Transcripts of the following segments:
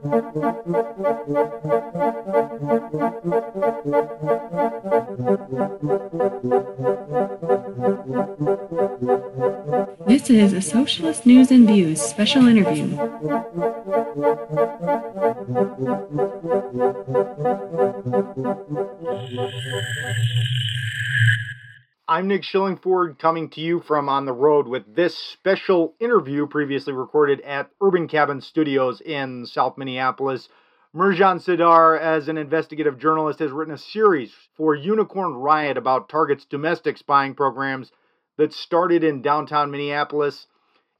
This is a Socialist News and Views special interview. I'm Nick Schillingford coming to you from on the road with this special interview previously recorded at Urban Cabin Studios in South Minneapolis. Marjaan Sirdar, as an investigative journalist, has written a series for Unicorn Riot about Target's domestic spying programs that started in downtown Minneapolis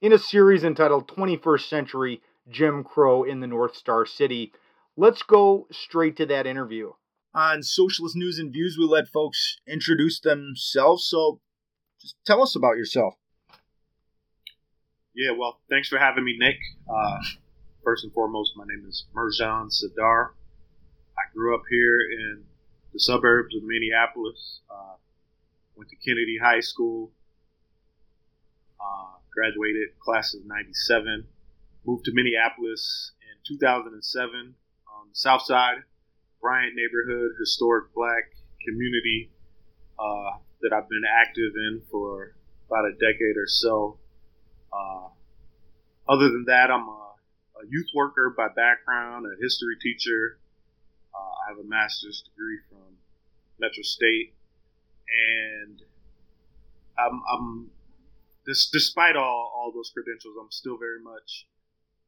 in a series entitled 21st Century Jim Crow in the North Star City. Let's go straight to that interview on Socialist News and Views, we let folks introduce themselves. So just tell us about yourself. Yeah, well, thanks for having me, Nick. Uh, first and foremost, my name is Marjaan Sirdar. I grew up here in the suburbs of Minneapolis. Uh, went to Kennedy High School. Uh, graduated class of 97. Moved to Minneapolis in 2007 on the south side Bryant neighborhood, historic black community uh, that I've been active in for about a decade or so. Uh, other than that, I'm a, a, youth worker by background, a history teacher. Uh, I have a master's degree from Metro State, and I'm, I'm this, despite all, all those credentials, I'm still very much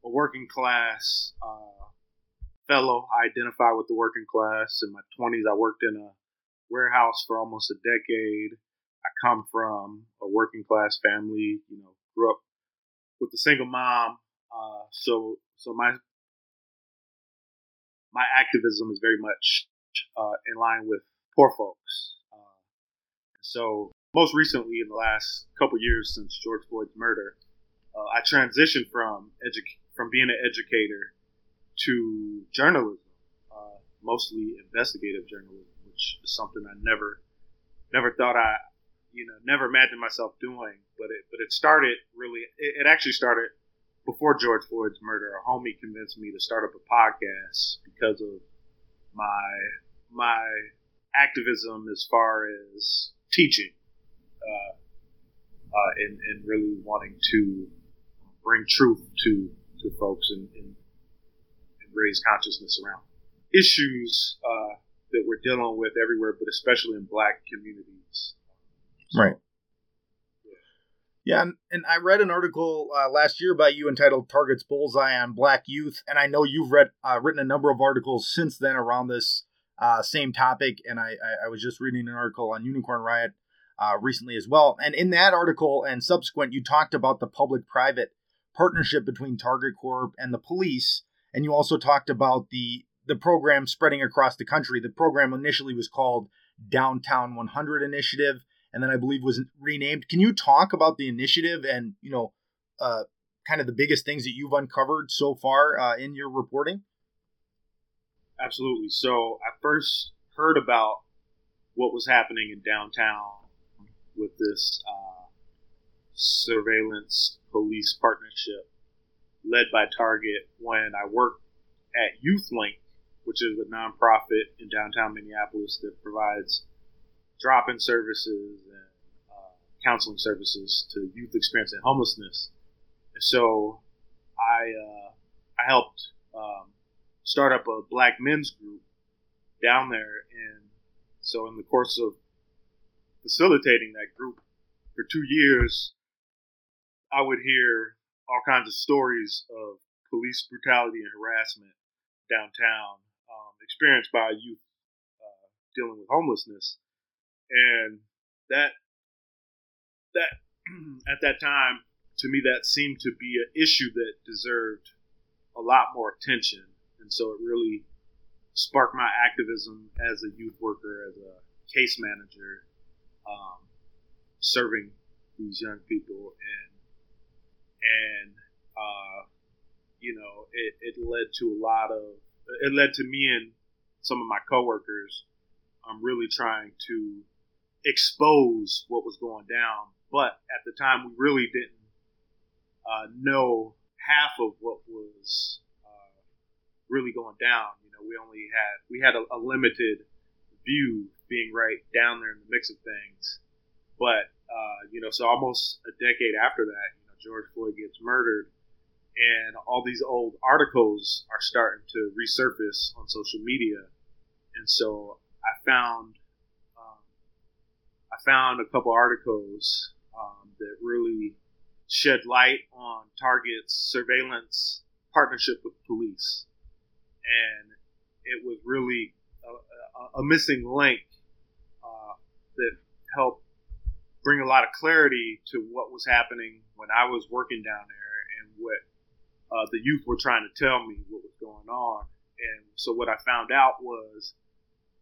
a working class uh, fellow. I identify with the working class. In my 20s, I worked in a warehouse for almost a decade. I come from a working class family. You know, grew up with a single mom. Uh, so, so my my activism is very much uh, in line with poor folks. Uh, so, most recently, in the last couple years since George Floyd's murder, uh, I transitioned from edu- from being an educator to journalism, uh, mostly investigative journalism, which is something I never, never thought I, you know, never imagined myself doing. But it, but it started really. It, it actually started before George Floyd's murder. A homie convinced me to start up a podcast because of my my activism as far as teaching, uh, uh, and, and really wanting to bring truth to to folks and, and raise consciousness around issues uh, that we're dealing with everywhere, but especially in black communities. Right. Yeah, and, and, I read an article uh, last year by you entitled "Target's Bullseye on Black Youth," and I know you've read uh, written a number of articles since then around this uh, same topic. And I, I, I, was just reading an article on Unicorn Riot uh, recently as well. And in that article and subsequent, you talked about the public-private partnership between Target Corp and the police and you also talked about the the program spreading across the country. The program initially was called Downtown 100 Initiative, and then I believe was renamed. Can you talk about the initiative and you know, uh, kind of the biggest things that you've uncovered so far uh, in your reporting? Absolutely. So I first heard about what was happening in downtown with this uh, surveillance police partnership led by Target when I worked at YouthLink, which is a nonprofit in downtown Minneapolis that provides drop-in services and uh, counseling services to youth experiencing homelessness. And so I uh, I helped um, start up a black men's group down there, and so in the course of facilitating that group for two years, I would hear all kinds of stories of police brutality and harassment downtown um, experienced by youth uh, dealing with homelessness, and that that at that time to me that seemed to be an issue that deserved a lot more attention, and so it really sparked my activism as a youth worker, as a case manager, um, serving these young people and and uh, you know, it, it led to a lot of it led to me and some of my coworkers um, really trying to expose what was going down. But at the time, we really didn't uh, know half of what was uh, really going down. You know, we only had we had a, a limited view being right down there in the mix of things. But uh, you know, so almost a decade after that, George Floyd gets murdered, and all these old articles are starting to resurface on social media, and so I found um, I found a couple articles um, that really shed light on Target's surveillance partnership with police, and it was really a, a, a missing link uh, that helped bring a lot of clarity to what was happening when I was working down there and what uh, the youth were trying to tell me what was going on. And so what I found out was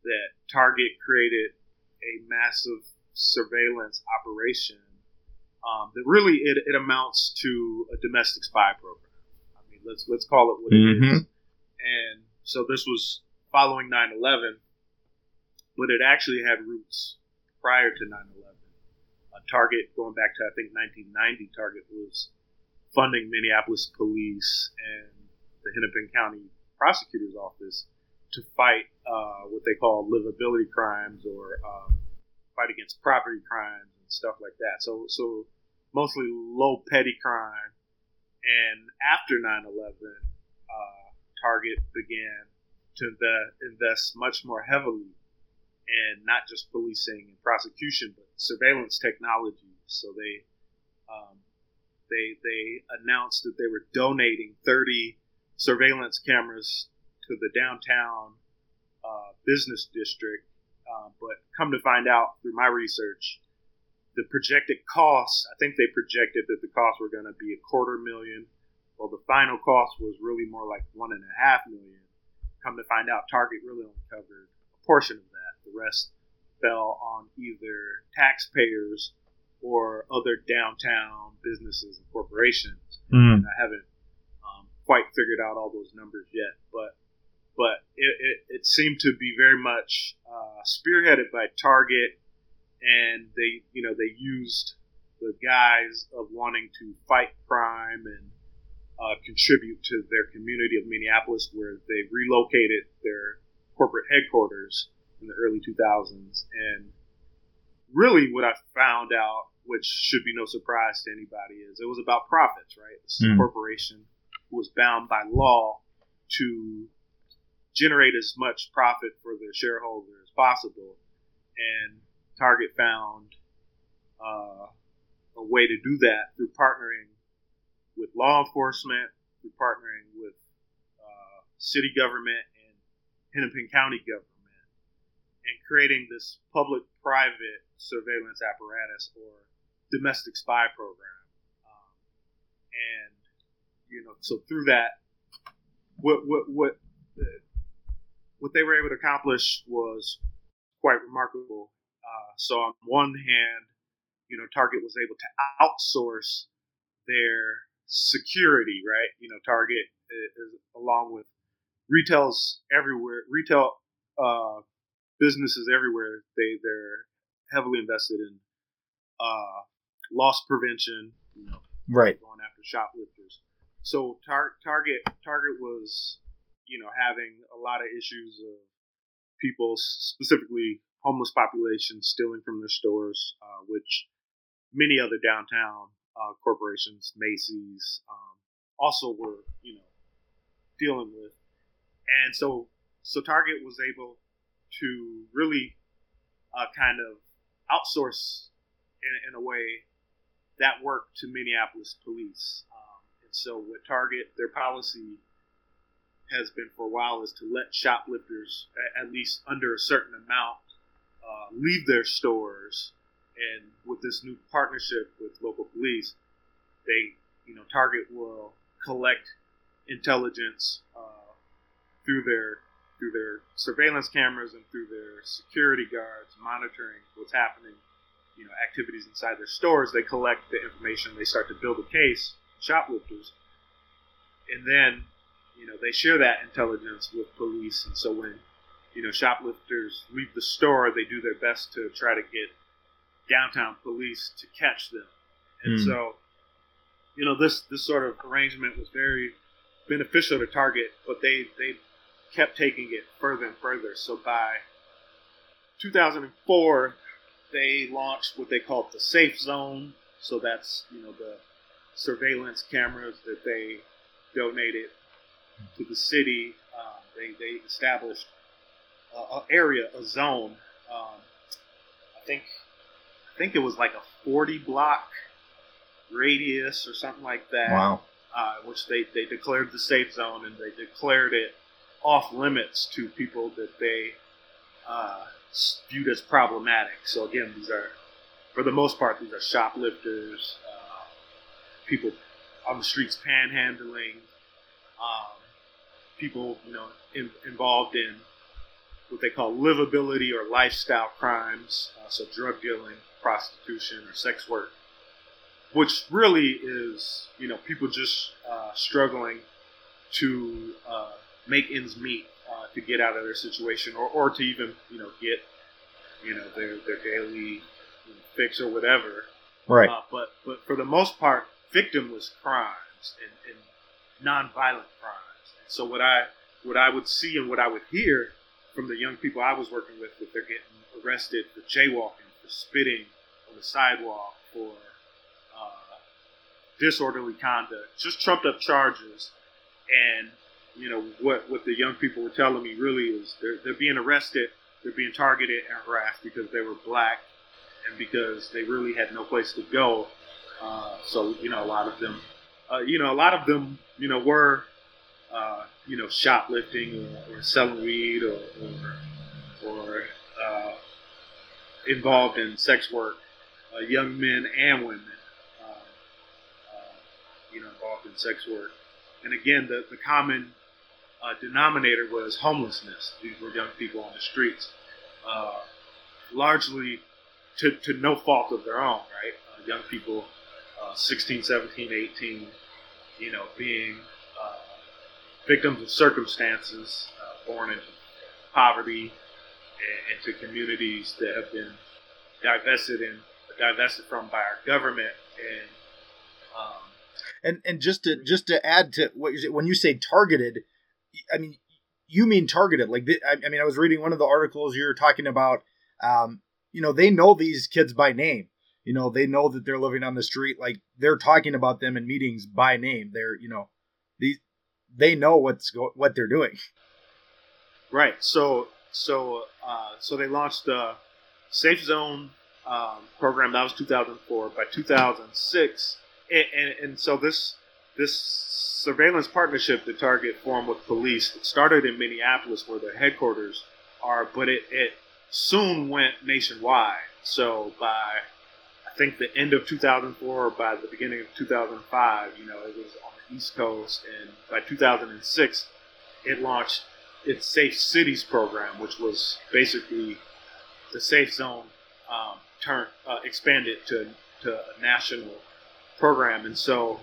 that Target created a massive surveillance operation um, that really it, it, amounts to a domestic spy program. I mean, let's let's call it what mm-hmm. it is. And so this was following 9/11, but it actually had roots prior to 9/11. Target going back to I think 1990. Target was funding Minneapolis police and the Hennepin County prosecutor's office to fight uh, what they call livability crimes or um, fight against property crimes and stuff like that. So, so mostly low petty crime. And after 9/11, uh, Target began to invest much more heavily in not just policing and prosecution, but surveillance technology. So they um, they they announced that they were donating 30 surveillance cameras to the downtown uh, business district. Uh, but come to find out through my research, the projected costs, I think they projected that the costs were going to be a quarter million. Well, the final cost was really more like one and a half million. Come to find out, Target really only covered a portion of that. The rest fell on either taxpayers or other downtown businesses and corporations. Mm. And I haven't um, quite figured out all those numbers yet, but but it, it, it seemed to be very much uh, spearheaded by Target, and they you know they used the guise of wanting to fight crime and uh, contribute to their community of Minneapolis, where they relocated their corporate headquarters in the early 2000s. And really, what I found out, which should be no surprise to anybody, is it was about profits, right? This mm. corporation was bound by law to generate as much profit for their shareholder as possible. And Target found uh, a way to do that through partnering with law enforcement, through partnering with uh, city government and Hennepin County government, and creating this public-private surveillance apparatus or domestic spy program. Um, and you know, so through that, what what what what they were able to accomplish was quite remarkable. Uh, so on one hand, you know, Target was able to outsource their security, right? You know, Target is, along with retails everywhere, retail uh, businesses everywhere. They they're heavily invested in uh, loss prevention. You know, right, going after shoplifters. So tar- Target Target was, you know, having a lot of issues of people, specifically homeless population, stealing from their stores, uh, which many other downtown uh, corporations, Macy's, um, also were you know dealing with, and so so Target was able to really uh, kind of outsource in, in, a way that work to Minneapolis police. Um, and so with Target, their policy has been for a while is to let shoplifters, at least under a certain amount, uh, leave their stores and with this new partnership with local police, they, you know, Target will collect intelligence uh, through their through their surveillance cameras and through their security guards monitoring what's happening, you know, activities inside their stores. They collect the information. They start to build a case, shoplifters, and then, you know, they share that intelligence with police. And so when you know shoplifters leave the store, they do their best to try to get downtown police to catch them. And mm. so, you know, this this sort of arrangement was very beneficial to Target, but they they kept taking it further and further. So by 2004, they launched what they called the Safe Zone. So that's you know the surveillance cameras that they donated to the city. Um, they they established an area, a zone. Um, I think I think it was like a 40 block radius or something like that. Wow. Uh, which they, they declared the safe zone and they declared it off limits to people that they uh, viewed as problematic. So again, these are, for the most part, these are shoplifters, uh, people on the streets panhandling, um, people you know in, involved in what they call livability or lifestyle crimes, uh, so drug dealing, prostitution, or sex work, which really is you know people just uh, struggling to uh, make ends meet uh, to get out of their situation, or, or to even you know get you know their their daily you know, fix or whatever. Right. Uh, but but for the most part, victimless crimes and, and nonviolent crimes. And so what I what I would see and what I would hear from the young people I was working with that they're getting arrested for jaywalking, for spitting on the sidewalk, for uh, disorderly conduct, just trumped up charges. And you know what what the young people were telling me really is they're they're being arrested, they're being targeted and harassed because they were black and because they really had no place to go. Uh, so you know a lot of them, uh, you know a lot of them, you know were uh, you know shoplifting or, or selling weed or or, or uh, involved in sex work, uh, young men and women, uh, you know involved in sex work. And again, the, the common uh, denominator was homelessness. These were young people on the streets, uh, largely to, to no fault of their own, right? Uh, young people, uh, 16, 17, 18, you know, being uh, victims of circumstances, uh, born into poverty and into communities that have been divested and divested from by our government and um, and and just to just to add to what you when you say targeted I mean, you mean targeted. Like, I mean, I was reading one of the articles you're talking about. Um, you know, they know these kids by name. You know, they know that they're living on the street. Like, they're talking about them in meetings by name. They're, you know, these they know what's go- what they're doing. Right. So, so, uh, so they launched the Safe Zone um, program. That was 2004. By 2006, and, and, and so this this surveillance partnership that Target formed with police started in Minneapolis, where their headquarters are, but it, it soon went nationwide. So by I think the end of 2004 or by the beginning of 2005, you know, it was on the East Coast, and by 2006, it launched its Safe Cities program, which was basically the safe zone um, turn uh, expanded to to a national program, and so.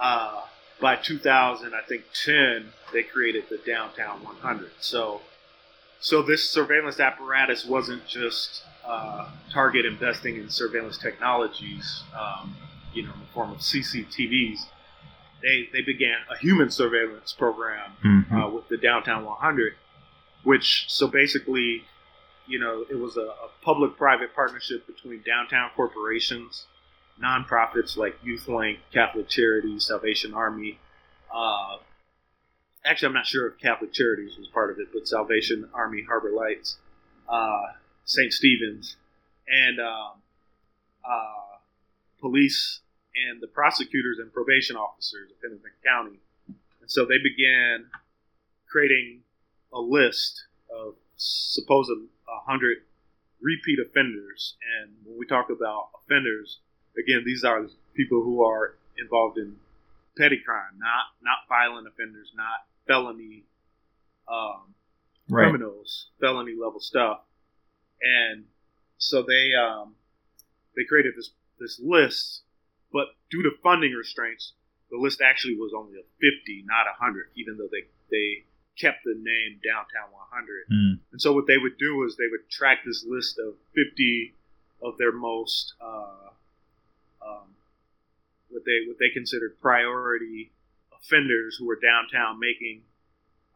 Uh, by 2000, I think 10, they created the Downtown 100. So, so this surveillance apparatus wasn't just uh, Target investing in surveillance technologies, um, you know, in the form of CCTVs. They they began a human surveillance program mm-hmm. uh, with the Downtown 100, which so basically, you know, it was a, a public-private partnership between downtown corporations nonprofits like YouthLink, Catholic Charities, Salvation Army. Uh, actually, I'm not sure if Catholic Charities was part of it, but Salvation Army, Harbor Lights, uh, St. Stephen's, and um, uh, police and the prosecutors and probation officers of Hennepin County. And so they began creating a list of supposed 100 repeat offenders. And when we talk about offenders, again, these are people who are involved in petty crime, not not violent offenders, not felony um, right. criminals, felony level stuff. And so they um, they created this this list, but due to funding restraints, the list actually was only a 50, not a 100, even though they they kept the name Downtown 100. Mm. And so what they would do is they would track this list of 50 of their most uh, um, what they what they considered priority offenders who were downtown making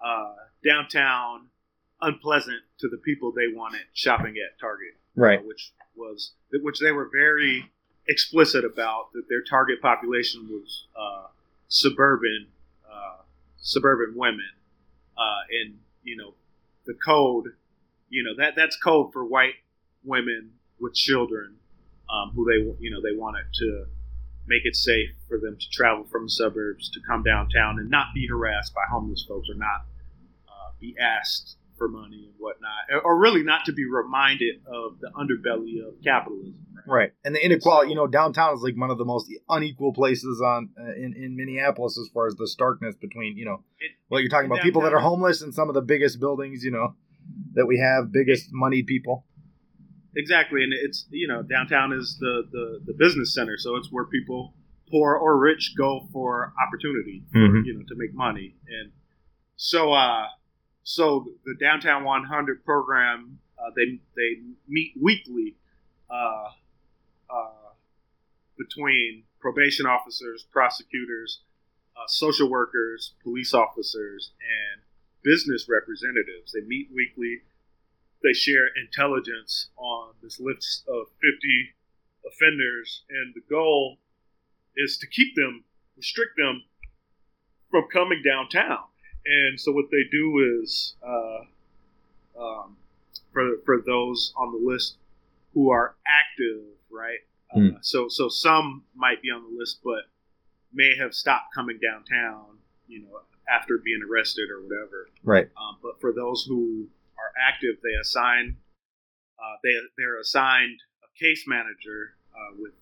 uh, downtown unpleasant to the people they wanted shopping at Target. Right. Uh, which was which they were very explicit about that their target population was uh, suburban uh, suburban women, uh, and you know the code, you know that that's code for white women with children um, who they you know they wanted to make it safe for them to travel from the suburbs to come downtown and not be harassed by homeless folks or not uh, be asked for money and whatnot, or really not to be reminded of the underbelly of capitalism. Right, and the inequality. You know, downtown is like one of the most unequal places on uh, in in Minneapolis as far as the starkness between you know It- what you're talking about people that are homeless in some of the biggest buildings. You know that we have biggest moneyed people. Exactly, and it's you know downtown is the, the the business center, so it's where people, poor or rich, go for opportunity, for, Mhm. you know, to make money. And so, uh, so the downtown 100 program, uh, they they meet weekly, uh, uh, between probation officers, prosecutors, uh, social workers, police officers, and business representatives. They meet weekly they share intelligence on this list of 50 offenders, and the goal is to keep them, restrict them from coming downtown. And so what they do is, uh, um, for for those on the list who are active, right? Hmm. Uh, so so some might be on the list, but may have stopped coming downtown, you know, after being arrested or whatever. Right. Um, but for those who are active, they assign uh, they they're assigned a case manager uh, with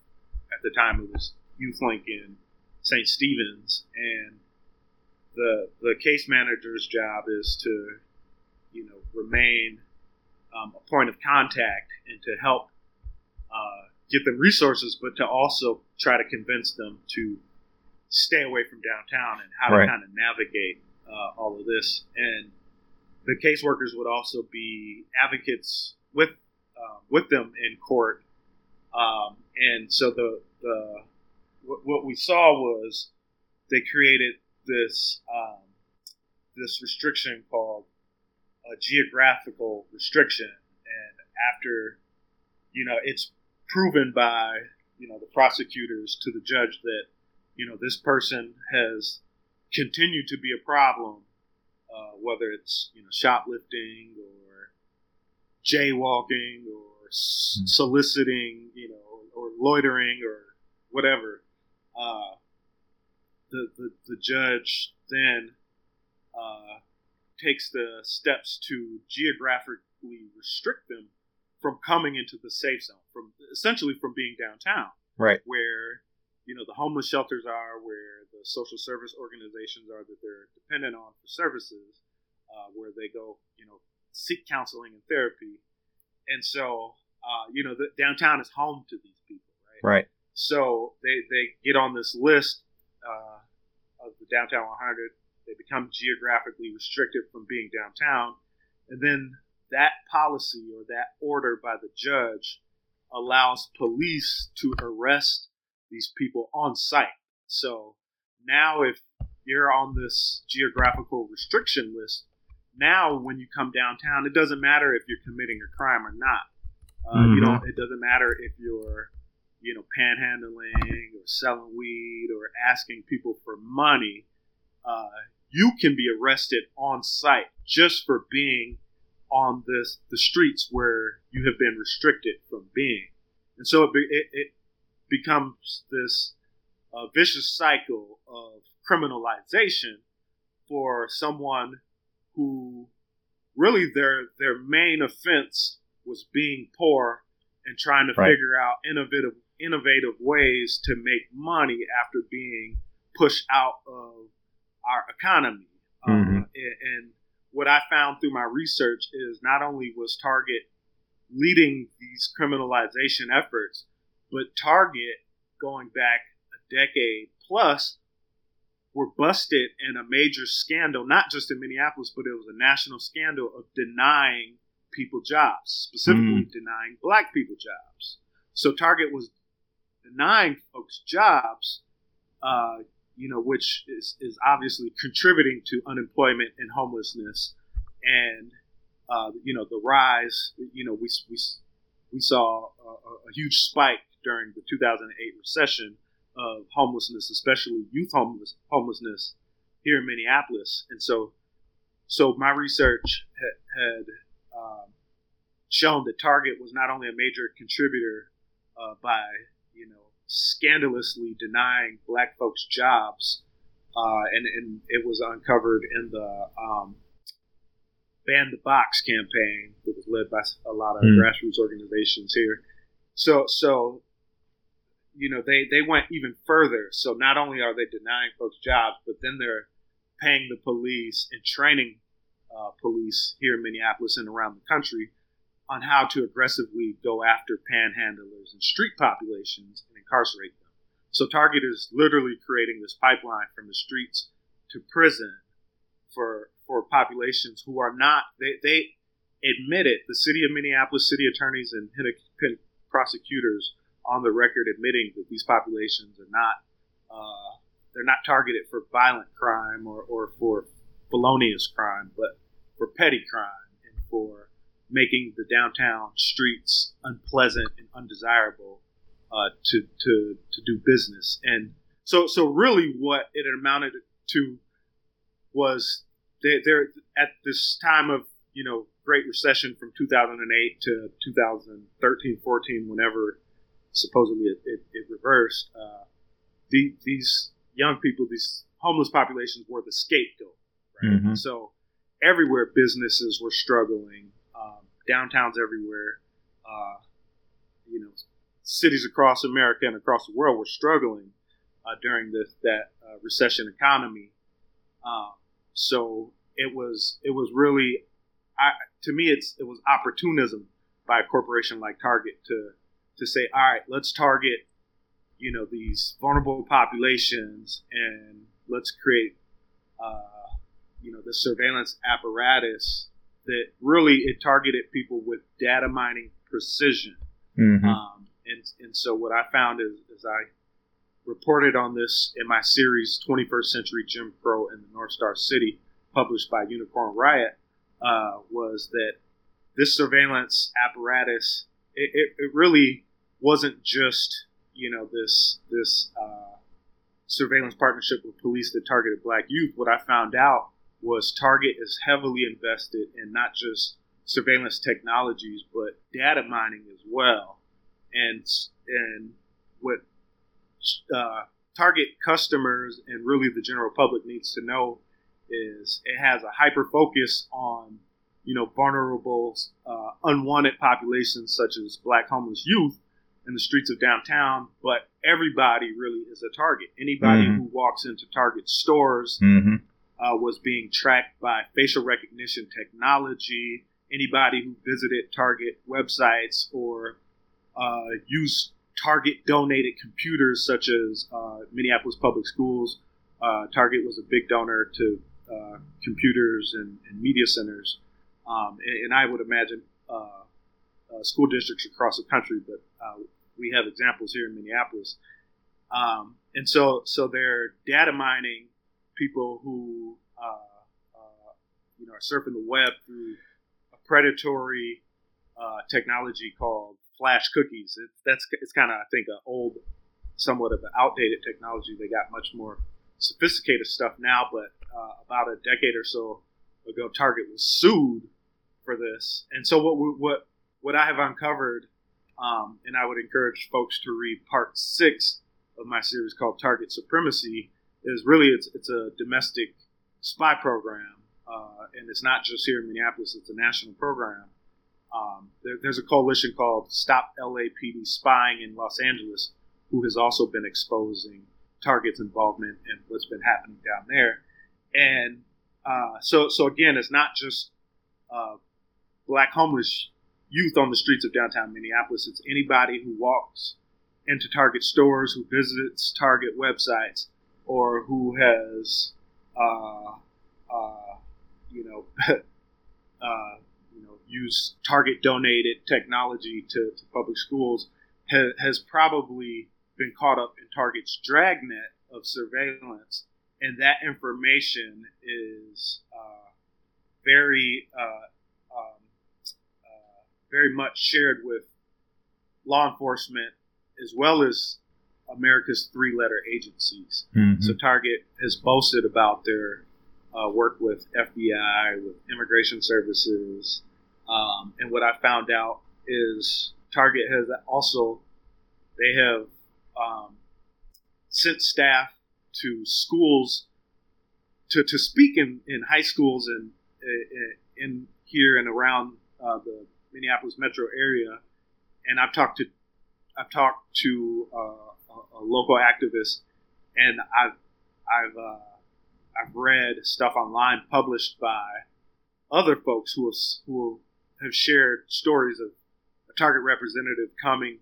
at the time it was YouthLink in St. Stephen's, and the the case manager's job is to you know remain um, a point of contact and to help uh, get them resources, but to also try to convince them to stay away from downtown and how Right. to kind of navigate uh, all of this. And the caseworkers would also be advocates with uh, with them in court. Um, and so the the what, we saw was they created this um, this restriction called a geographical restriction, and after you know it's proven by you know the prosecutors to the judge that you know this person has continued to be a problem uh, whether it's you know shoplifting or jaywalking or Hmm. soliciting, you know, or loitering or whatever. Uh, the, the the judge then uh, takes the steps to geographically restrict them from coming into the safe zone, from essentially from being downtown Right. where you know the homeless shelters are, where the social service organizations are that they're dependent on for services, uh, where they go, you know, seek counseling and therapy, and so uh, you know the downtown is home to these people, right? Right. So they they get on this list uh, of the downtown 100. They become geographically restricted from being downtown, and then that policy or that order by the judge allows police to arrest these people on site. So now, if you're on this geographical restriction list, now when you come downtown, it doesn't matter if you're committing a crime or not. Uh, You Mhm. know, it doesn't matter if you're, you know, panhandling or selling weed or asking people for money. Uh, you can be arrested on site just for being on this the streets where you have been restricted from being, and so it it, it becomes this uh, vicious cycle of criminalization for someone who really their their main offense was being poor and trying to Right. figure out innovative innovative ways to make money after being pushed out of our economy. Uh, Mhm. and, and what I found through my research is not only was Target leading these criminalization efforts, but Target, going back a decade plus, were busted in a major scandal, not just in Minneapolis, but it was a national scandal of denying people jobs, specifically denying black people jobs. So Target was denying folks jobs, uh, you know, which is, is obviously contributing to unemployment and homelessness, and uh, you know the rise. You know, we we, we saw a, a huge spike during the 2008 recession of homelessness, especially youth homeless, homelessness here in Minneapolis, and so so my research had, had um, shown that Target was not only a major contributor uh, by you know scandalously denying black folks jobs, uh, and, and it was uncovered in the um, ban the box campaign that was led by a lot of mm. grassroots organizations here. So so you know they they went even further. So not only are they denying folks jobs, but then they're paying the police and training uh, police here in Minneapolis and around the country on how to aggressively go after panhandlers and street populations and incarcerate them. So Target is literally creating this pipeline from the streets to prison for for populations who are not they they admit it. The city of Minneapolis city attorneys and prosecutors on the record admitting that these populations are not uh, they're not targeted for violent crime or, or for felonious crime, but for petty crime and for making the downtown streets unpleasant and undesirable uh, to, to, to do business. And so, so really what it amounted to was they, they're at this time of, you know, Great Recession from 2008 to 2013, 14, whenever supposedly it, it, it reversed, uh, the, these young people, these homeless populations were the scapegoat. Right? Mm-hmm. So everywhere businesses were struggling, um, downtowns everywhere, uh, you know, cities across America and across the world were struggling uh, during this that uh, recession economy. Um, so it was it was really, I, to me, it's it was opportunism by a corporation like Target to to say, all right, let's target, you know, these vulnerable populations and let's create, uh, you know, the surveillance apparatus that really it targeted people with data mining precision. Mm-hmm. Um, and, and so what I found is, is I reported on this in my series 21st Century Jim Crow in the North Star City, published by Unicorn Riot, uh, was that this surveillance apparatus it, it, it really wasn't just you know this this uh, surveillance partnership with police that targeted black youth. What I found out was Target is heavily invested in not just surveillance technologies but data mining as well. And and what uh, Target customers and really the general public needs to know is it has a hyper focus on you know vulnerable, uh, unwanted populations such as black homeless youth in the streets of downtown, but everybody really is a target. Anybody mm-hmm. who walks into Target stores mm-hmm. uh, was being tracked by facial recognition technology. Anybody who visited Target websites or uh, used Target donated computers, such as uh, Minneapolis Public Schools, uh, Target was a big donor to uh, computers and, and, media centers. Um, and, and, I would imagine uh, uh, school districts across the country, but uh, we have examples here in Minneapolis. Um, and so, so they're data mining people who, uh, uh you know, are surfing the web through a predatory technology called flash cookies. It, that's it's kind of I think an old, somewhat of an outdated technology. They got much more sophisticated stuff now, but uh, about a decade or so ago, Target was sued for this. And so what what what I have uncovered, um, and I would encourage folks to read part six of my series called Target Supremacy, is really it's, it's a domestic spy program, uh, and it's not just here in Minneapolis; it's a national program. Um, there, there's a coalition called Stop LAPD Spying in Los Angeles, who has also been exposing Target's involvement in what's been happening down there. And uh, so, so again, it's not just uh, black homeless youth on the streets of downtown Minneapolis. It's anybody who walks into Target stores, who visits Target websites, or who has, uh, uh, you know, uh, you know, used Target donated technology to, to public schools, has, has probably been caught up in Target's dragnet of surveillance, and that information is uh, very uh, very much shared with law enforcement as well as America's three-letter agencies. Mm-hmm. So Target has boasted about their uh, work with FBI, with immigration services, um, and what I found out is Target has also they have um, sent staff to schools to, to speak in, in high schools and in, in here and around uh, the Minneapolis metro area, and I've talked to I've talked to uh, a, a, local activist, and I've I've uh, I've read stuff online published by other folks who have, who have shared stories of a target representative coming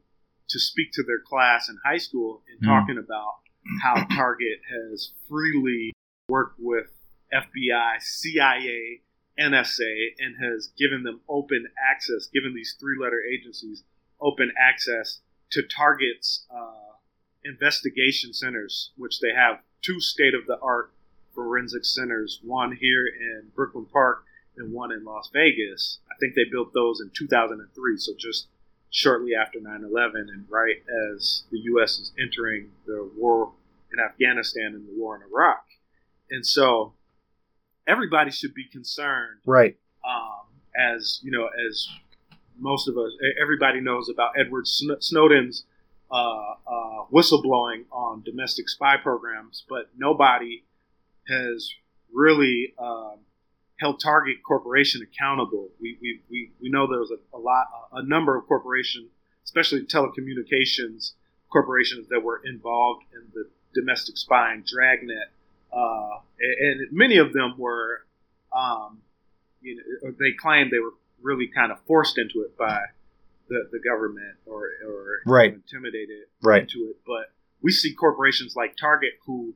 to speak to their class in high school and mm. talking about how Target has freely worked with FBI, CIA, NSA, and has given them open access, given these three letter agencies open access to Target's uh, investigation centers, which they have two state of the art forensic centers, one here in Brooklyn Park and one in Las Vegas. I think they built those in 2003, so just shortly after 9 11 and right as the U.S. is entering the war in Afghanistan and the war in Iraq. And so everybody should be concerned. Right. Um, as, you know, as most of us, everybody knows about Edward Snowden's uh, uh, whistleblowing on domestic spy programs, but nobody has really um, held Target Corporation accountable. We, we, we, we know there was a, a lot, a number of corporations, especially telecommunications corporations that were involved in the domestic spying dragnet. Uh, and, and, many of them were, um, you know, they claimed they were really kind of forced into it by the, the government or, or right. intimidated right. into it. But we see corporations like Target who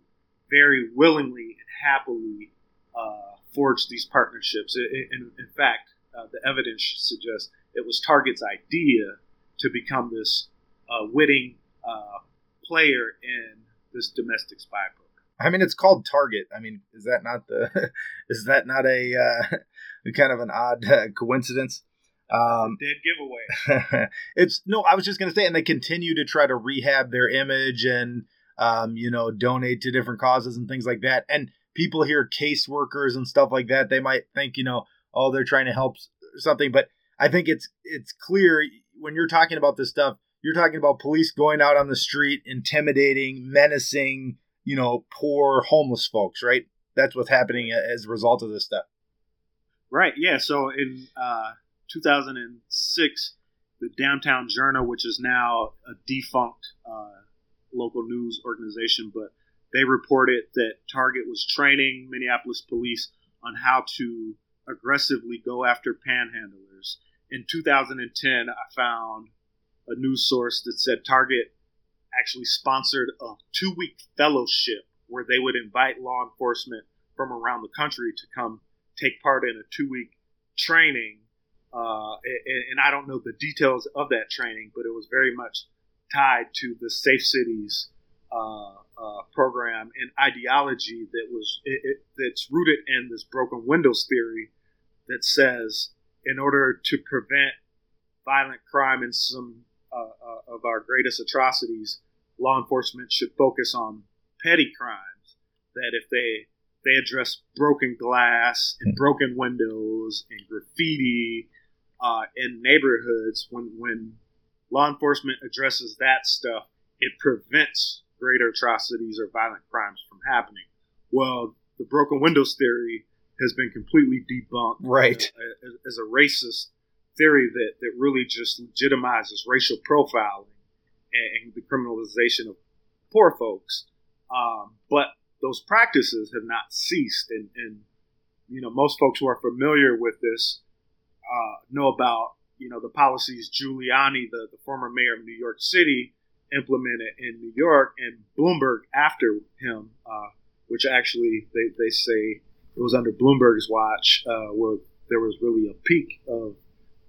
very willingly and happily uh, forged these partnerships. In, in fact, uh, the evidence suggests it was Target's idea to become this uh, witting uh, player in this domestic spy program. I mean, it's called Target. I mean, is that not the? is that not a uh, kind of an odd uh, coincidence? Um, dead giveaway. it's no. I was just gonna say, and they continue to try to rehab their image and um, you know donate to different causes and things like that. And people hear caseworkers and stuff like that, they might think, you know, oh, they're trying to help something. But I think it's it's clear when you're talking about this stuff, you're talking about police going out on the street, intimidating, menacing, you know, poor homeless folks, right? That's what's happening as a result of this stuff. Right. Yeah. So in uh, 2006, the Downtown Journal, which is now a defunct uh, local news organization, but they reported that Target was training Minneapolis police on how to aggressively go after panhandlers. In 2010, I found a news source that said Target actually sponsored a two week fellowship where they would invite law enforcement from around the country to come take part in a two week training. Uh, and, and, I don't know the details of that training, but it was very much tied to the Safe Cities uh, uh, program and ideology that was it, it, that's rooted in this broken windows theory that says in order to prevent violent crime and some uh, uh, of our greatest atrocities, law enforcement should focus on petty crimes. That if they they address broken glass and broken windows and graffiti uh, in neighborhoods, when when law enforcement addresses that stuff, it prevents greater atrocities or violent crimes from happening. Well, the broken windows theory has been completely debunked, right? As, as a racist theory that that really just legitimizes racial profiling and, and the criminalization of poor folks. Um, but those practices have not ceased, and, and you know most folks who are familiar with this uh, know about you know the policies Giuliani, the, the former mayor of New York City, implemented in New York, and Bloomberg after him, uh, which actually they, they say it was under Bloomberg's watch uh, where there was really a peak of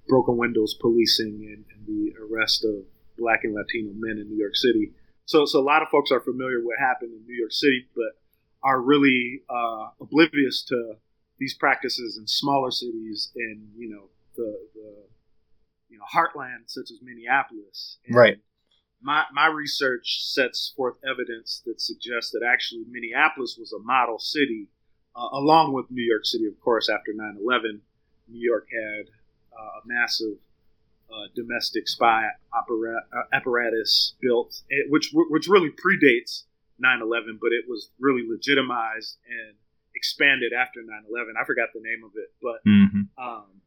broken windows policing and, and, the arrest of black and Latino men in New York City. so so a lot of folks are familiar with what happened in New York City, but are really uh, oblivious to these practices in smaller cities in you know the, the you know heartland such as Minneapolis. And right. My my research sets forth evidence that suggests that actually Minneapolis was a model city, uh, along with New York City, of course. After 9/11, New York had uh, a massive uh, domestic spy uh, apparatus built, eh, which which really predates 9/11, but it was really legitimized and expanded after 9/11. I forgot the name of it, but mm-hmm. um,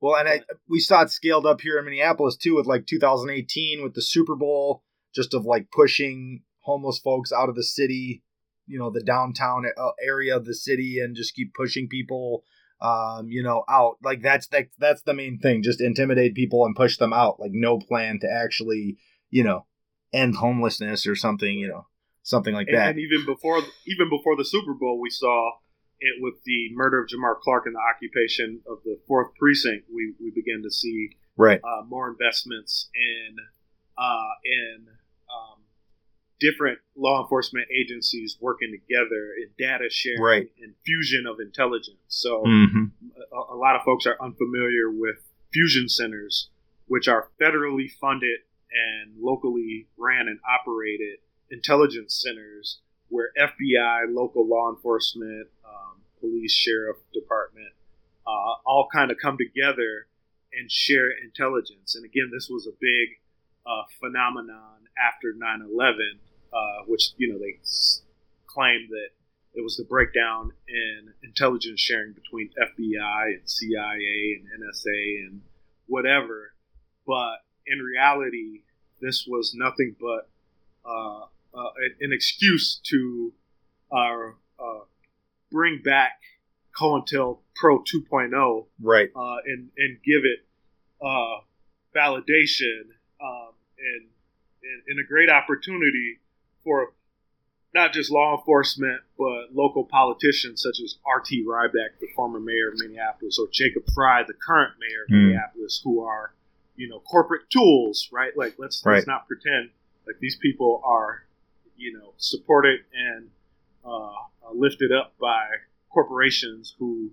well, and I, we saw it scaled up here in Minneapolis too, with like 2018 with the Super Bowl, just of like pushing homeless folks out of the city, you know, the downtown uh, area of the city, and just keep pushing people um, you know, out. Like that's that, that's the main thing. Just intimidate people and push them out. Like no plan to actually, you know, end homelessness or something. You know, something like and, that. And even before even before the Super Bowl, we saw it with the murder of Jamar Clark and the occupation of the fourth precinct. We we began to see right uh, more investments in uh, in different law enforcement agencies working together in data sharing right. and fusion of intelligence. So mm-hmm. a, a, lot of folks are unfamiliar with fusion centers, which are federally funded and locally ran and operated intelligence centers where FBI, local law enforcement, um, police, sheriff department, uh, all kind of come together and share intelligence. And again, this was a big uh, phenomenon after 9 11 uh, which you know they claimed that it was the breakdown in intelligence sharing between FBI and CIA and NSA and whatever. But in reality, this was nothing but uh, uh, an excuse to uh, uh, bring back COINTELPRO 2.0, right? Uh, and and give it validation um, and, and and a great opportunity for not just law enforcement, but local politicians such as R.T. Rybak, the former mayor of Minneapolis, or Jacob Fry, the current mayor of mm. Minneapolis, who are, you know, corporate tools, right? Like, let's, right. let's not pretend like these people are, you know, supported and uh, lifted up by corporations who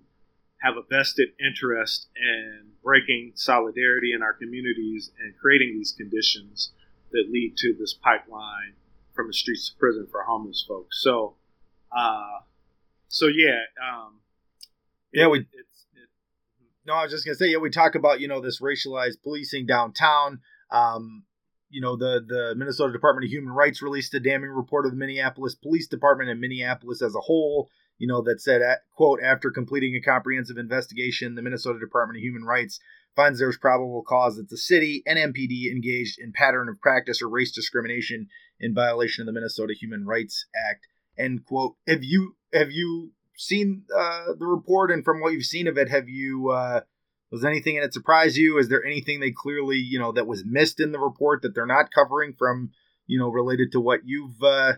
have a vested interest in breaking solidarity in our communities and creating these conditions that lead to this pipeline from the streets to prison for homeless folks. So, uh, so yeah, um, yeah, we. It, it, no, I was just gonna say, yeah, we talk about you know this racialized policing downtown. Um, you know the the Minnesota Department of Human Rights released a damning report of the Minneapolis Police Department and Minneapolis as a whole. You know that said, quote, after completing a comprehensive investigation, the Minnesota Department of Human Rights finds there's probable cause that the city and MPD engaged in pattern of practice or race discrimination in violation of the Minnesota Human Rights Act. End quote. Have you have you seen uh, the report and from what you've seen of it, have you uh, was anything in it surprise you? Is there anything they clearly you know that was missed in the report that they're not covering from you know related to what you've uh,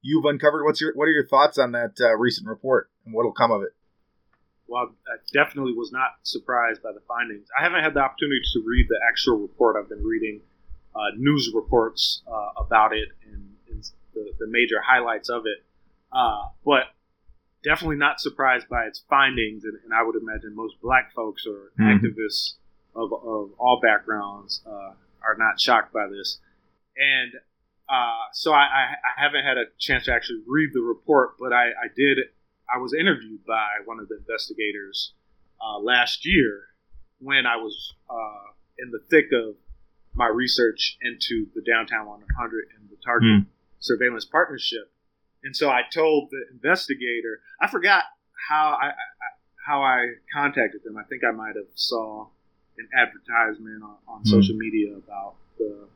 you've uncovered? What's your what are your thoughts on that uh, recent report and what'll come of it? well, I definitely was not surprised by the findings. I haven't had the opportunity to read the actual report. I've been reading uh, news reports uh, about it and, and the, the, major highlights of it, uh, but definitely not surprised by its findings. And, and I would imagine most black folks or mm-hmm. activists of, of all backgrounds uh, are not shocked by this. And uh, so I, I, I, haven't had a chance to actually read the report, but I, I did I was interviewed by one of the investigators uh, last year when I was uh, in the thick of my research into the downtown 100 and the target mm. surveillance partnership. And so I told the investigator, I forgot how I, I how I contacted them. I think I might have saw an advertisement on, on mm. social media about the,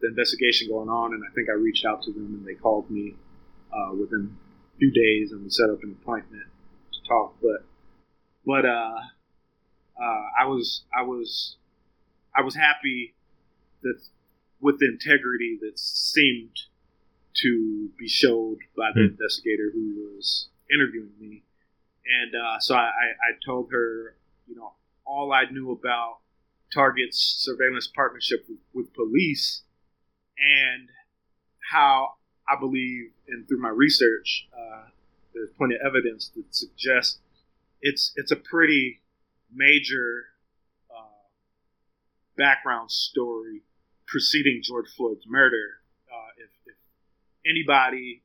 the investigation going on, and I think I reached out to them and they called me uh, within a few days and we set up an appointment to talk. But but uh, uh, I was I was I was happy that with the integrity that seemed to be showed by the mm. investigator who was interviewing me, and uh, so I, I told her you know all I knew about Target's surveillance partnership with, with police and how I believe, and through my research, uh, there's plenty of evidence that suggests it's it's a pretty major uh, background story preceding George Floyd's murder. Uh, if, if, anybody,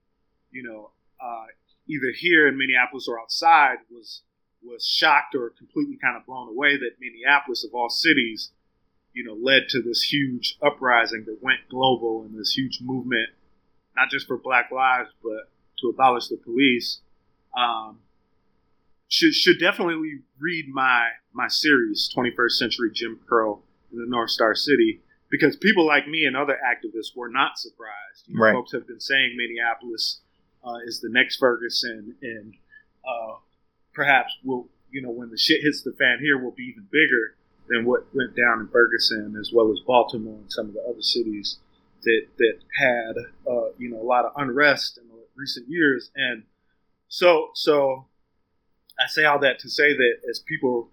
you know, uh, either here in Minneapolis or outside was was shocked or completely kind of blown away that Minneapolis, of all cities, you know, led to this huge uprising that went global and this huge movement, not just for Black lives, but to abolish the police. Um, should should definitely read my my series, 21st Century Jim Crow in the North Star City, because people like me and other activists were not surprised. You know, right. Folks have been saying Minneapolis uh, is the next Ferguson, and uh, perhaps will you know when the shit hits the fan here will be even bigger than what went down in Ferguson, as well as Baltimore and some of the other cities that that had uh, you know a lot of unrest in the recent years, and so so I say all that to say that as people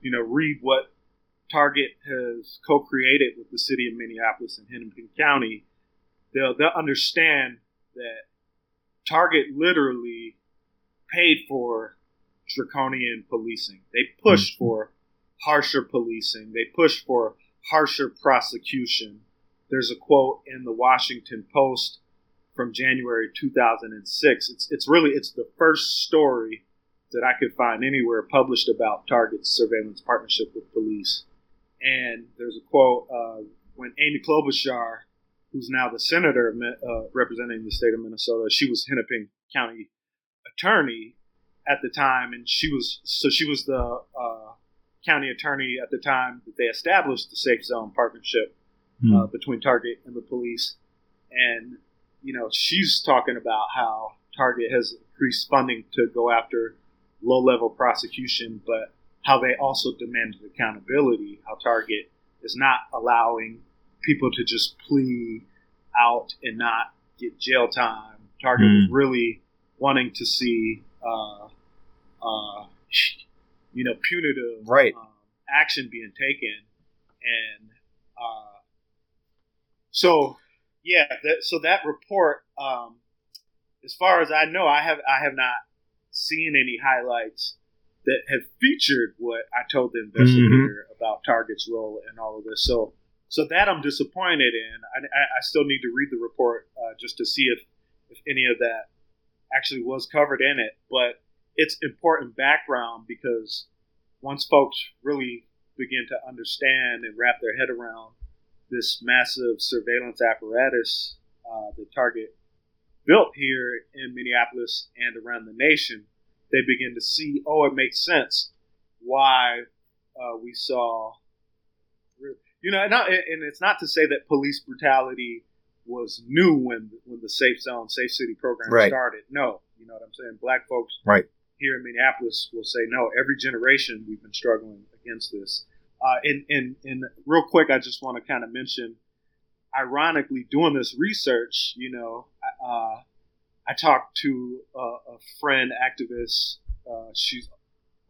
you know read what Target has co-created with the city of Minneapolis and Hennepin County, they'll they'll understand that Target literally paid for draconian policing. They pushed mm-hmm. for harsher policing. They pushed for harsher prosecution. There's a quote in the Washington Post from January 2006. It's it's really it's the first story that I could find anywhere published about Target's surveillance partnership with police. And there's a quote uh, when Amy Klobuchar, who's now the senator uh, representing the state of Minnesota, she was Hennepin County attorney at the time, and she was so she was the uh, county attorney at the time that they established the safe zone partnership mm. uh, between Target and the police. And you know, she's talking about how Target has increased funding to go after low level prosecution, but how they also demanded accountability. How Target is not allowing people to just plea out and not get jail time. Target mm. is really wanting to see uh, uh, you know, punitive right. um, action being taken, and uh, so yeah, that, so that report, um, as far as I know, I have I have not seen any highlights that have featured what I told the investigator mm-hmm. about Target's role in all of this. So so that I'm disappointed in. I, I still need to read the report uh, just to see if if any of that actually was covered in it, but it's important background because once folks really begin to understand and wrap their head around this massive surveillance apparatus uh, that Target built here in Minneapolis and around the nation, they begin to see, oh, it makes sense why uh, we saw, you know, and, and it's not to say that police brutality was new when when the Safe Zone, Safe City program right. started. No, you know what I'm saying. Black folks right here in Minneapolis will say, no, every generation we've been struggling against this. Uh, and, and, and real quick, I just want to kind of mention, ironically, doing this research, you know, uh, I talked to a, a friend, activist. Uh, she's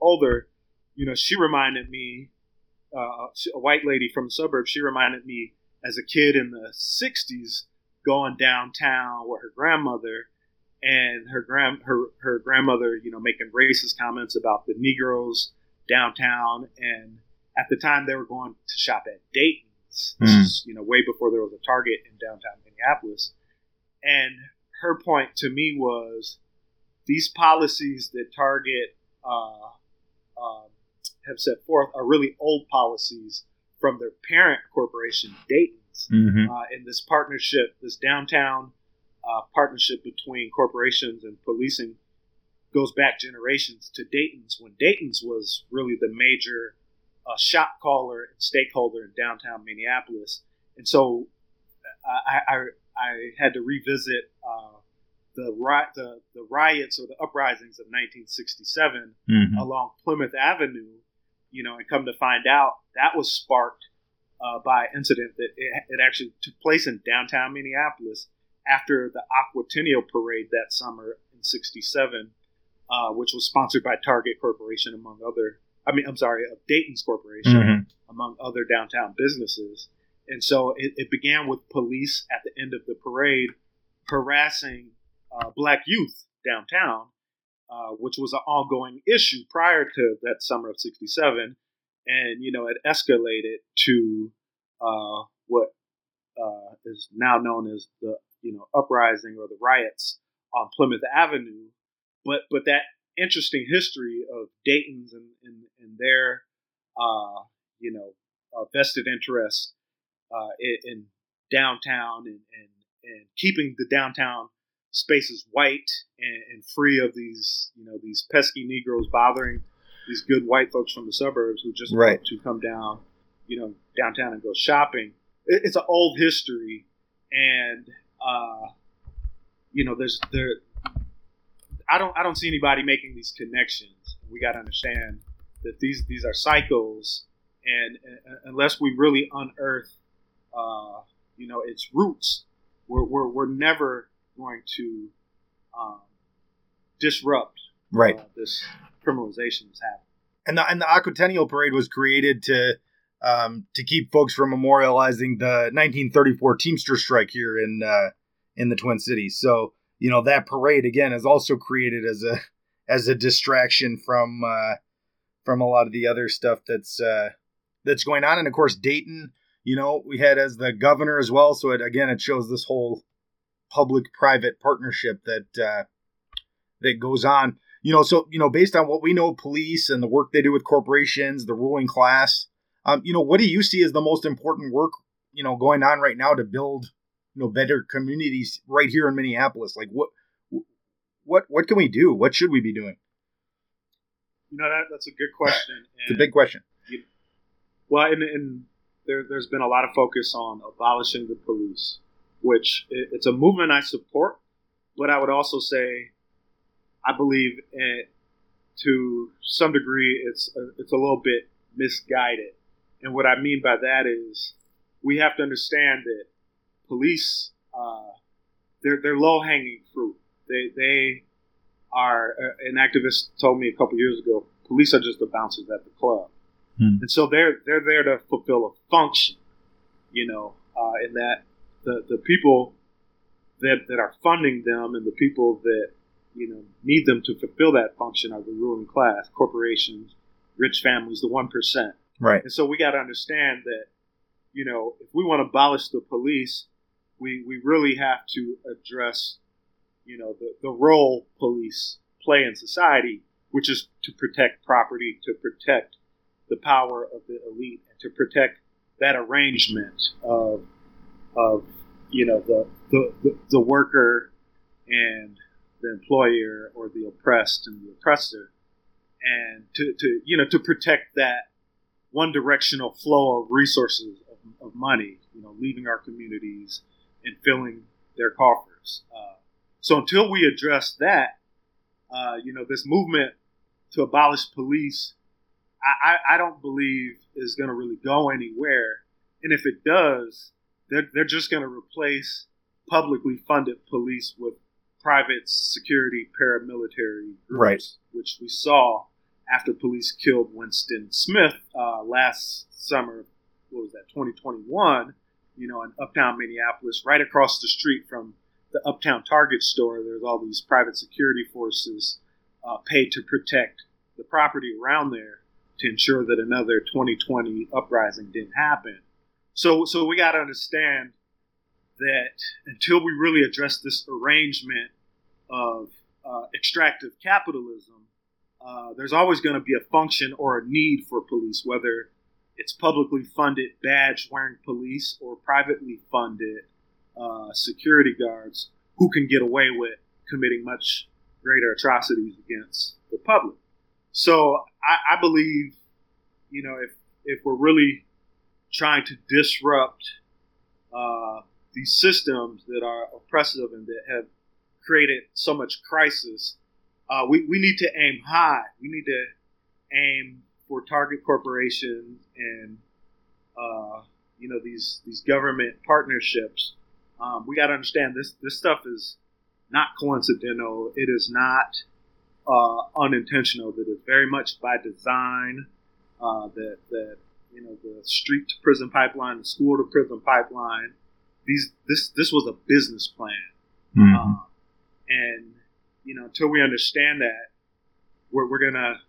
older. You know, she reminded me, uh, a white lady from the suburbs. She reminded me as a kid in the '60s going downtown with her grandmother and her grand her her grandmother, you know, making racist comments about the Negroes downtown, and at the time they were going to shop at Dayton's, mm. is, you know, way before there was a Target in downtown Minneapolis, and her point to me was these policies that Target uh, uh, have set forth are really old policies from their parent corporation, Dayton's, mm-hmm. uh, in this partnership, this downtown uh, partnership between corporations and policing goes back generations to Dayton's when Dayton's was really the major uh, shop caller and stakeholder in downtown Minneapolis. And so uh, I, I, I had to revisit uh, the, the, the riots or the uprisings of 1967 mm-hmm. along Plymouth Avenue, you know, and come to find out that was sparked uh, by incident that it, it actually took place in downtown Minneapolis after the Aquatennial Parade that summer in '67, uh, which was sponsored by Target Corporation, among other. I mean, I'm sorry, of Dayton's Corporation, mm-hmm. among other downtown businesses. And so it, it, began with police at the end of the parade harassing uh, black youth downtown, uh, which was an ongoing issue prior to that summer of '67, and you know it escalated to uh, what uh, is now known as the you know uprising or the riots on Plymouth Avenue. But but that interesting history of Dayton's and, and, and their uh, you know uh, vested interest uh, in, in, downtown and, and, and keeping the downtown spaces white and, and, free of these you know these pesky Negroes bothering these good white folks from the suburbs who just right. want to come down you know downtown and go shopping. It, it's an old history, and uh, you know there's there. I don't I don't see anybody making these connections. We got to understand that these these are cycles, and, and unless we really unearth, uh, you know, its roots, we're, we're, we're never going to um, disrupt right uh, this criminalization that's happening. And the and the Aquatennial Parade was created to um, to keep folks from memorializing the 1934 Teamster strike here in uh, in the Twin Cities. So you know that parade again is also created as a as a distraction from uh, from a lot of the other stuff that's uh, that's going on. And of course, Dayton, you know, we had as the governor as well. So it, again, it shows this whole public-private partnership that uh, that goes on. You know, so you know, based on what we know, police and the work they do with corporations, the ruling class. Um, you know, what do you see as the most important work you know going on right now to build you know better communities right here in Minneapolis? Like what what what can we do? What should we be doing? You know that that's a good question. it's a big question. You, well, and, and there, has been a lot of focus on abolishing the police, which it, it's a movement I support, but I would also say I believe it, to some degree it's a, it's a little bit misguided. And what I mean by that is we have to understand that police uh, they're they're low hanging fruit. They they are uh, an activist told me a couple years ago. Police are just the bouncers at the club, hmm. and so they're they're there to fulfill a function. You know, uh, in that the the people that that are funding them and the people that you know need them to fulfill that function are the ruling class, corporations, rich families, the one percent. Right. And so we got to understand that you know if we want to abolish the police, we we really have to address you know the, the role police play in society, which is to protect property, to protect the power of the elite, and to protect that arrangement of of you know the the, the, the worker and the employer or the oppressed and the oppressor. And to, to you know to protect that one directional flow of resources of, of, money you know leaving our communities and filling their coffers. Uh, so until we address that, uh, you know, this movement to abolish police, I, I don't believe is going to really go anywhere. And if it does, they're, they're just going to replace publicly funded police with private security paramilitary groups, right. which we saw after police killed Winston Smith uh, last summer. What was that? 2021. You know, in uptown Minneapolis, right across the street from the Uptown Target store, there's all these private security forces uh, paid to protect the property around there to ensure that another 2020 uprising didn't happen. So, so we got to understand that until we really address this arrangement of uh, extractive capitalism, uh, there's always going to be a function or a need for police, whether it's publicly funded badge wearing police or privately funded uh, security guards who can get away with committing much greater atrocities against the public. So I, I believe, you know, if if we're really trying to disrupt uh, these systems that are oppressive and that have created so much crisis, uh, we, we need to aim high. We need to aim for target corporations and uh, you know these these government partnerships um, we got to understand this. This stuff is not coincidental. It is not uh, unintentional. That is very much by design. Uh, that that you know the street to prison pipeline, the school to prison pipeline. These this this was a business plan. Mm-hmm. Um, and you know, until we understand that, we're, we're gonna,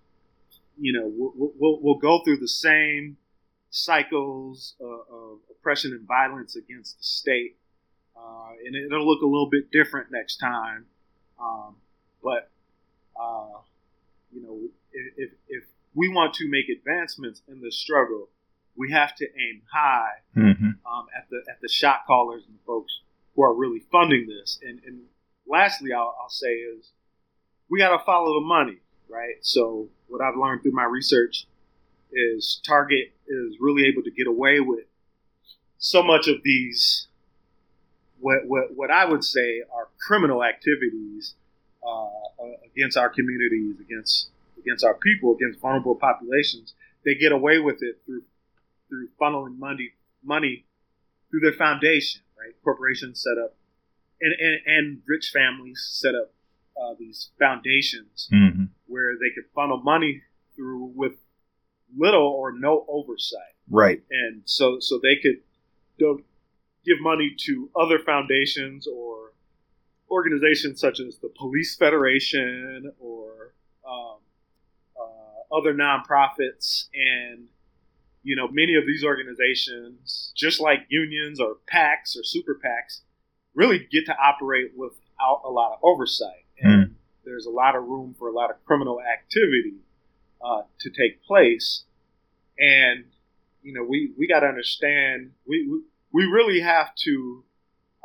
you know, we'll, we'll, we'll go through the same cycles of, of oppression and violence against the state, uh, and it'll look a little bit different next time. Um, but uh, you know, if, if we want to make advancements in the struggle, we have to aim high mm-hmm. um, at the at the shot callers and the folks who are really funding this. And, and lastly, I'll, I'll say is we got to follow the money, right? So what I've learned through my research is Target is really able to get away with so much of these what what, what I would say are criminal activities uh, against our communities, against against our people, against vulnerable populations. They get away with it through through funneling money money through their foundation, right? Corporations set up, and and, and rich families set up uh, these foundations mm-hmm. where they could funnel money through with little or no oversight, right? And so so they could don't give money to other foundations or organizations such as the Police Federation or um, uh, other nonprofits and you know, many of these organizations, just like unions or PACs or super PACs, really get to operate without a lot of oversight. And mm. there's a lot of room for a lot of criminal activity uh, to take place. And, you know, we, we got to understand, we, we, we really have to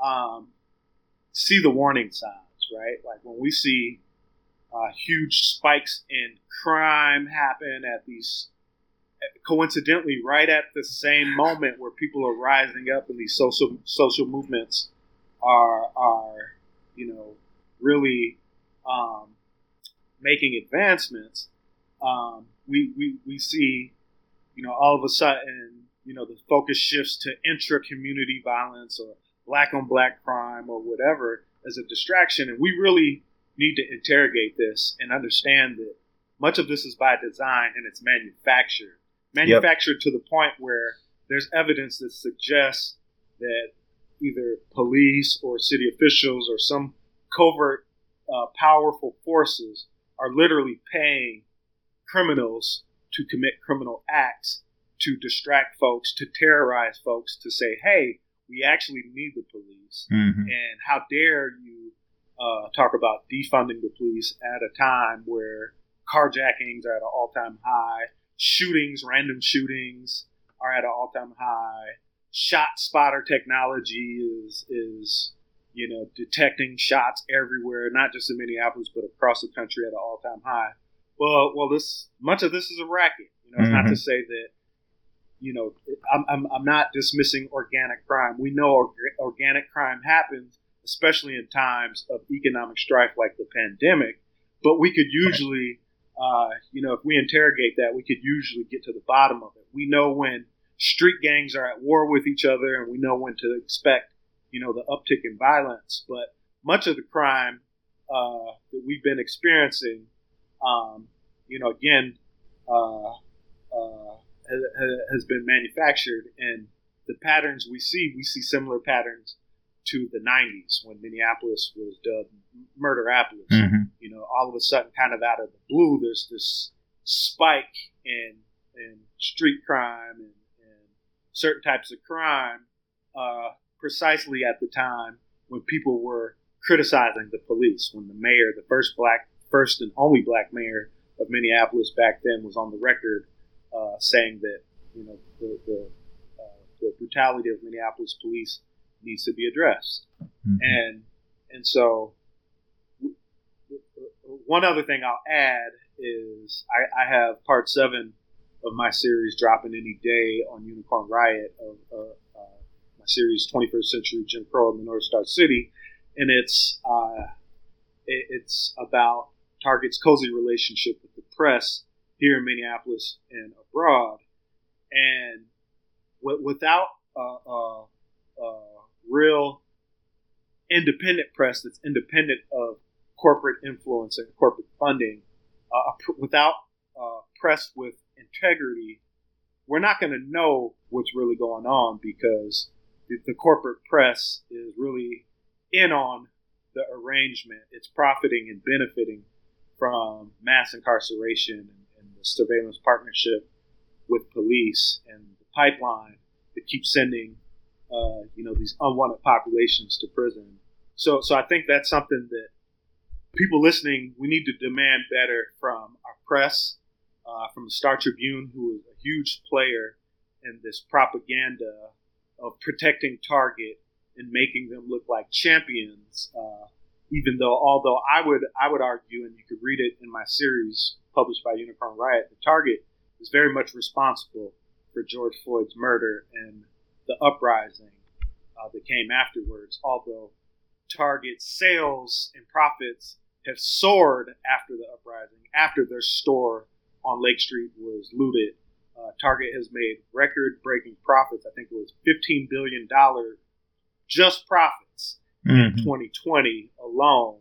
um, see the warning signs, right? Like when we see uh, huge spikes in crime happen at these coincidentally right at the same moment where people are rising up and these social social movements are are you know really um, making advancements um, we, we we see you know all of a sudden you know the focus shifts to intra community violence or black on black crime or whatever as a distraction and we really need to interrogate this and understand that much of this is by design and it's manufactured manufactured yep. to the point where there's evidence that suggests that either police or city officials or some covert, uh, powerful forces are literally paying criminals to commit criminal acts to distract folks, to terrorize folks, to say, hey, we actually need the police. Mm-hmm. And how dare you uh, talk about defunding the police at a time where carjackings are at an all time high, shootings, random shootings, are at an all time high. Shot spotter technology is is you know detecting shots everywhere, not just in Minneapolis but across the country at an all time high. Well, well, this much of this is a racket. You know, it's mm-hmm. not to say that you know I'm, I'm, I'm not dismissing organic crime. We know or, organic crime happens, especially in times of economic strife like the pandemic. But we could usually uh, you know, if we interrogate that, we could usually get to the bottom of it. We know when street gangs are at war with each other, and we know when to expect, you know, the uptick in violence. But much of the crime uh, that we've been experiencing, um, you know, again, uh, uh has, been manufactured, and the patterns we see, we see similar patterns to the 90s when Minneapolis was dubbed Murderapolis. Mm-hmm. You know, all of a sudden, kind of out of the blue, there's this spike in in street crime and, and certain types of crime, uh, precisely at the time when people were criticizing the police. When the mayor, the first black, first and only black mayor of Minneapolis back then, was on the record uh, saying that you know the the, uh, the brutality of Minneapolis police needs to be addressed. Mm-hmm. And and so one other thing I'll add is I, I, have part seven of my series dropping any day on Unicorn Riot of uh, uh, my series 21st Century Jim Crow in the North Star City, and it's uh, it, it's about Target's cozy relationship with the press here in Minneapolis and abroad, and w- without a, uh, real independent press that's independent of corporate influence and corporate funding, uh, without press with integrity, we're not going to know what's really going on because the, the, corporate press is really in on the arrangement. It's profiting and benefiting from mass incarceration and, surveillance partnership with police and the pipeline that keeps sending, uh, you know, these unwanted populations to prison. So, so I think that's something that people listening, we need to demand better from our press, uh, from the Star Tribune, who is a huge player in this propaganda of protecting Target and making them look like champions. Uh, even though, although I would I would argue, and you could read it in my series published by Unicorn Riot, the Target is very much responsible for George Floyd's murder and the uprising uh, that came afterwards. Although Target's sales and profits have soared after the uprising, after their store on Lake Street was looted. Uh, Target has made record-breaking profits. I think it was $15 billion just profits mm-hmm. in 2020 alone.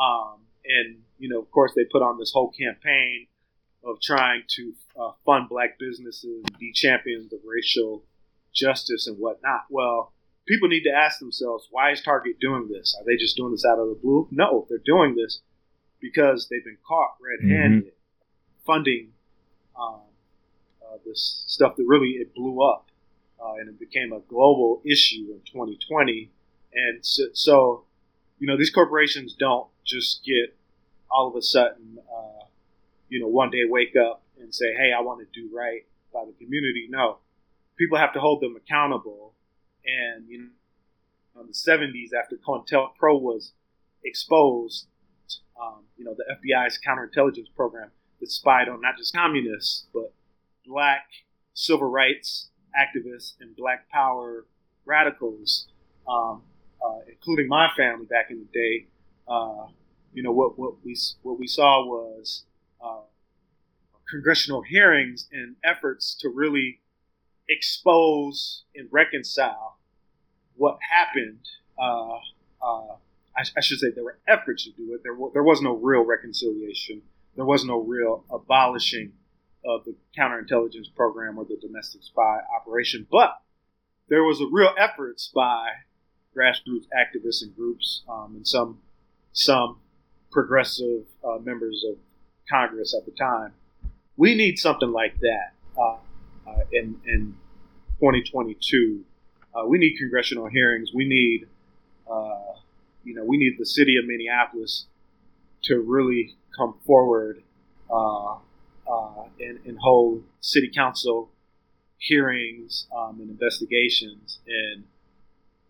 Um, and, you know, of course, they put on this whole campaign of trying to uh, fund black businesses, be champions of racial justice and whatnot. Well, people need to ask themselves, why is Target doing this? Are they just doing this out of the blue? No, they're doing this because they've been caught red-handed mm-hmm. funding um, uh, this stuff that really it blew up uh, and it became a global issue in 2020. And so, so, you know, these corporations don't just get all of a sudden, uh, you know, one day wake up and say, "Hey, I want to do right by the community." No, people have to hold them accountable and you know, in the 70s, after COINTELPRO was exposed, um, you know, the FBI's counterintelligence program that spied on not just communists, but black civil rights activists and black power radicals, um, uh, including my family back in the day. Uh, you know, what, what, we, what we saw was uh, congressional hearings and efforts to really expose and reconcile what happened. Uh, uh, I, I, should say there were efforts to do it. There, there was no real reconciliation. There was no real abolishing of the counterintelligence program or the domestic spy operation. But there was a real efforts by grassroots activists and groups um, and some some progressive uh, members of Congress at the time. We need something like that uh, uh, in in 2022 uh, we need congressional hearings. We need, uh, you know, we need the city of Minneapolis to really come forward uh, and, and, hold city council hearings um, and investigations, and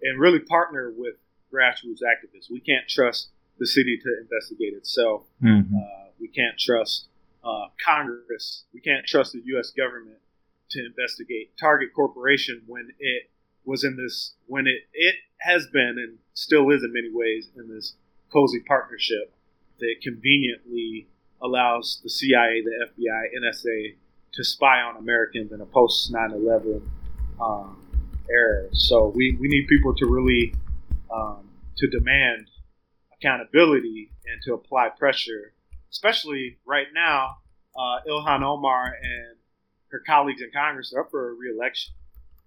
and really partner with grassroots activists. We can't trust the city to investigate itself. Mm-hmm. Uh, we can't trust uh, Congress. We can't trust the U.S. government to investigate Target Corporation when it was in this when it it has been and still is in many ways in this cozy partnership that conveniently allows the CIA, the FBI, NSA to spy on Americans in a post 9/11 um, era. So we, we need people to really um, to demand accountability and to apply pressure, especially right now. Uh, Ilhan Omar and her colleagues in Congress are up for a reelection.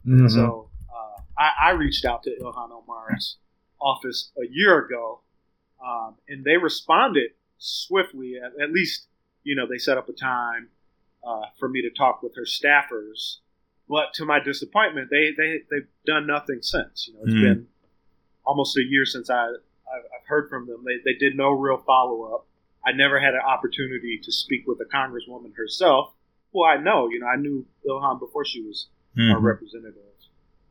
Mm-hmm. So uh, I, I, reached out to Ilhan Omar's office a year ago, um, and they responded swiftly. At, at, least, you know, they set up a time uh, for me to talk with her staffers. But to my disappointment, they they they've done nothing since. You know, it's mm. been almost a year since I I've heard from them. They they did no real follow up. I never had an opportunity to speak with a congresswoman herself, Well, I know. You know, I knew Ilhan before she was mm-hmm. our representative.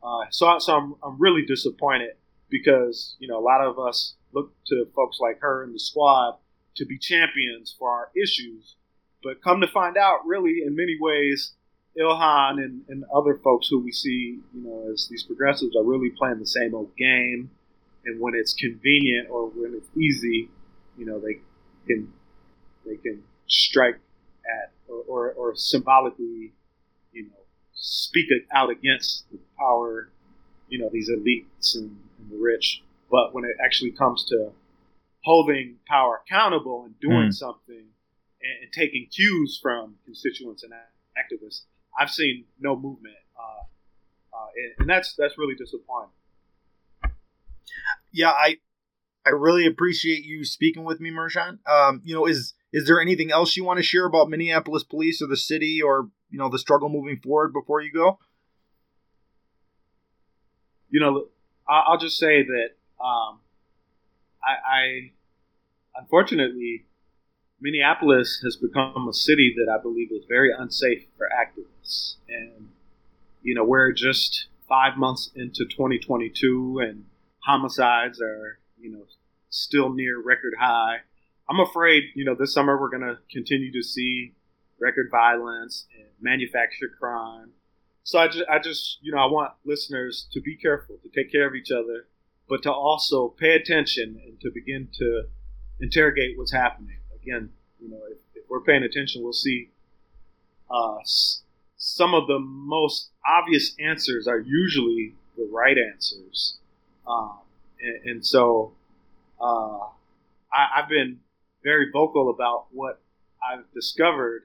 Uh, so, so I'm, I'm really disappointed because you know a lot of us look to folks like her and the squad to be champions for our issues, but come to find out, really, in many ways, Ilhan and, and other folks who we see, you know, as these progressives are really playing the same old game. And when it's convenient or when it's easy, you know, they can they can strike at or, or, or symbolically, you know, speak out against the power, you know, these elites and, and the rich. But when it actually comes to holding power accountable and doing mm. something and, and, taking cues from constituents and activists, I've seen no movement, uh, uh, and, and, that's that's really disappointing. Yeah, I I really appreciate you speaking with me, Marjaan. Um, you know, is is there anything else you want to share about Minneapolis police or the city or you know the struggle moving forward before you go? You know, I'll just say that um, I, I unfortunately Minneapolis has become a city that I believe is very unsafe for activists, and you know we're just five months into 2022, and homicides are you know still near record high. I'm afraid, you know, this summer we're going to continue to see record violence and manufactured crime. So I just, I just, you know, I want listeners to be careful, to take care of each other, but to also pay attention and to begin to interrogate what's happening. Again, you know, if, if we're paying attention, we'll see uh, some of the most obvious answers are usually the right answers. Um, and, and, so uh, I, have been very vocal about what I've discovered,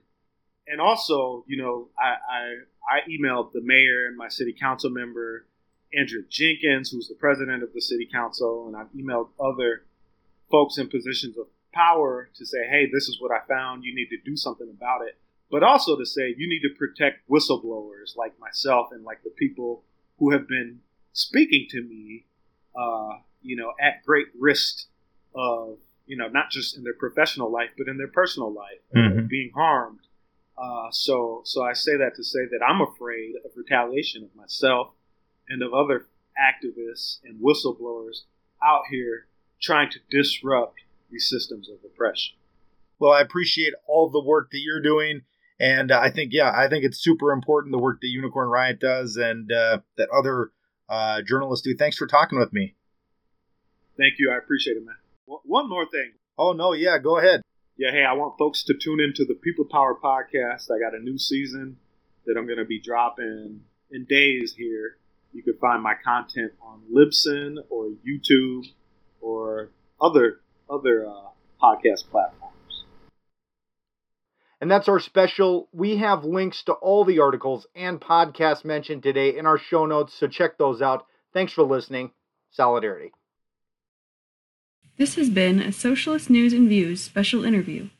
and also, you know, I, I, I emailed the mayor and my city council member Andrea Jenkins, who's the president of the city council, and I've emailed other folks in positions of power to say, hey, this is what I found. You need to do something about it. But also to say, you need to protect whistleblowers like myself and like the people who have been speaking to me, uh, you know, at great risk of you know, not just in their professional life, but in their personal life, mm-hmm. being harmed. Uh, so, so I say that to say that I'm afraid of retaliation of myself and of other activists and whistleblowers out here trying to disrupt these systems of oppression. Well, I appreciate all the work that you're doing. And uh, I think, yeah, I think it's super important the work that Unicorn Riot does and uh, that other uh, journalist dude. Thanks for talking with me. Thank you. I appreciate it, man. One more thing. Oh no, yeah, go ahead. Yeah, hey, I want folks to tune into the People Power podcast. I got a new season that I'm going to be dropping in days here. You can find my content on Libsyn or YouTube or other other uh, podcast platforms. And that's our special. We have links to all the articles and podcasts mentioned today in our show notes, so check those out. Thanks for listening. Solidarity. This has been a Socialist News and Views special interview.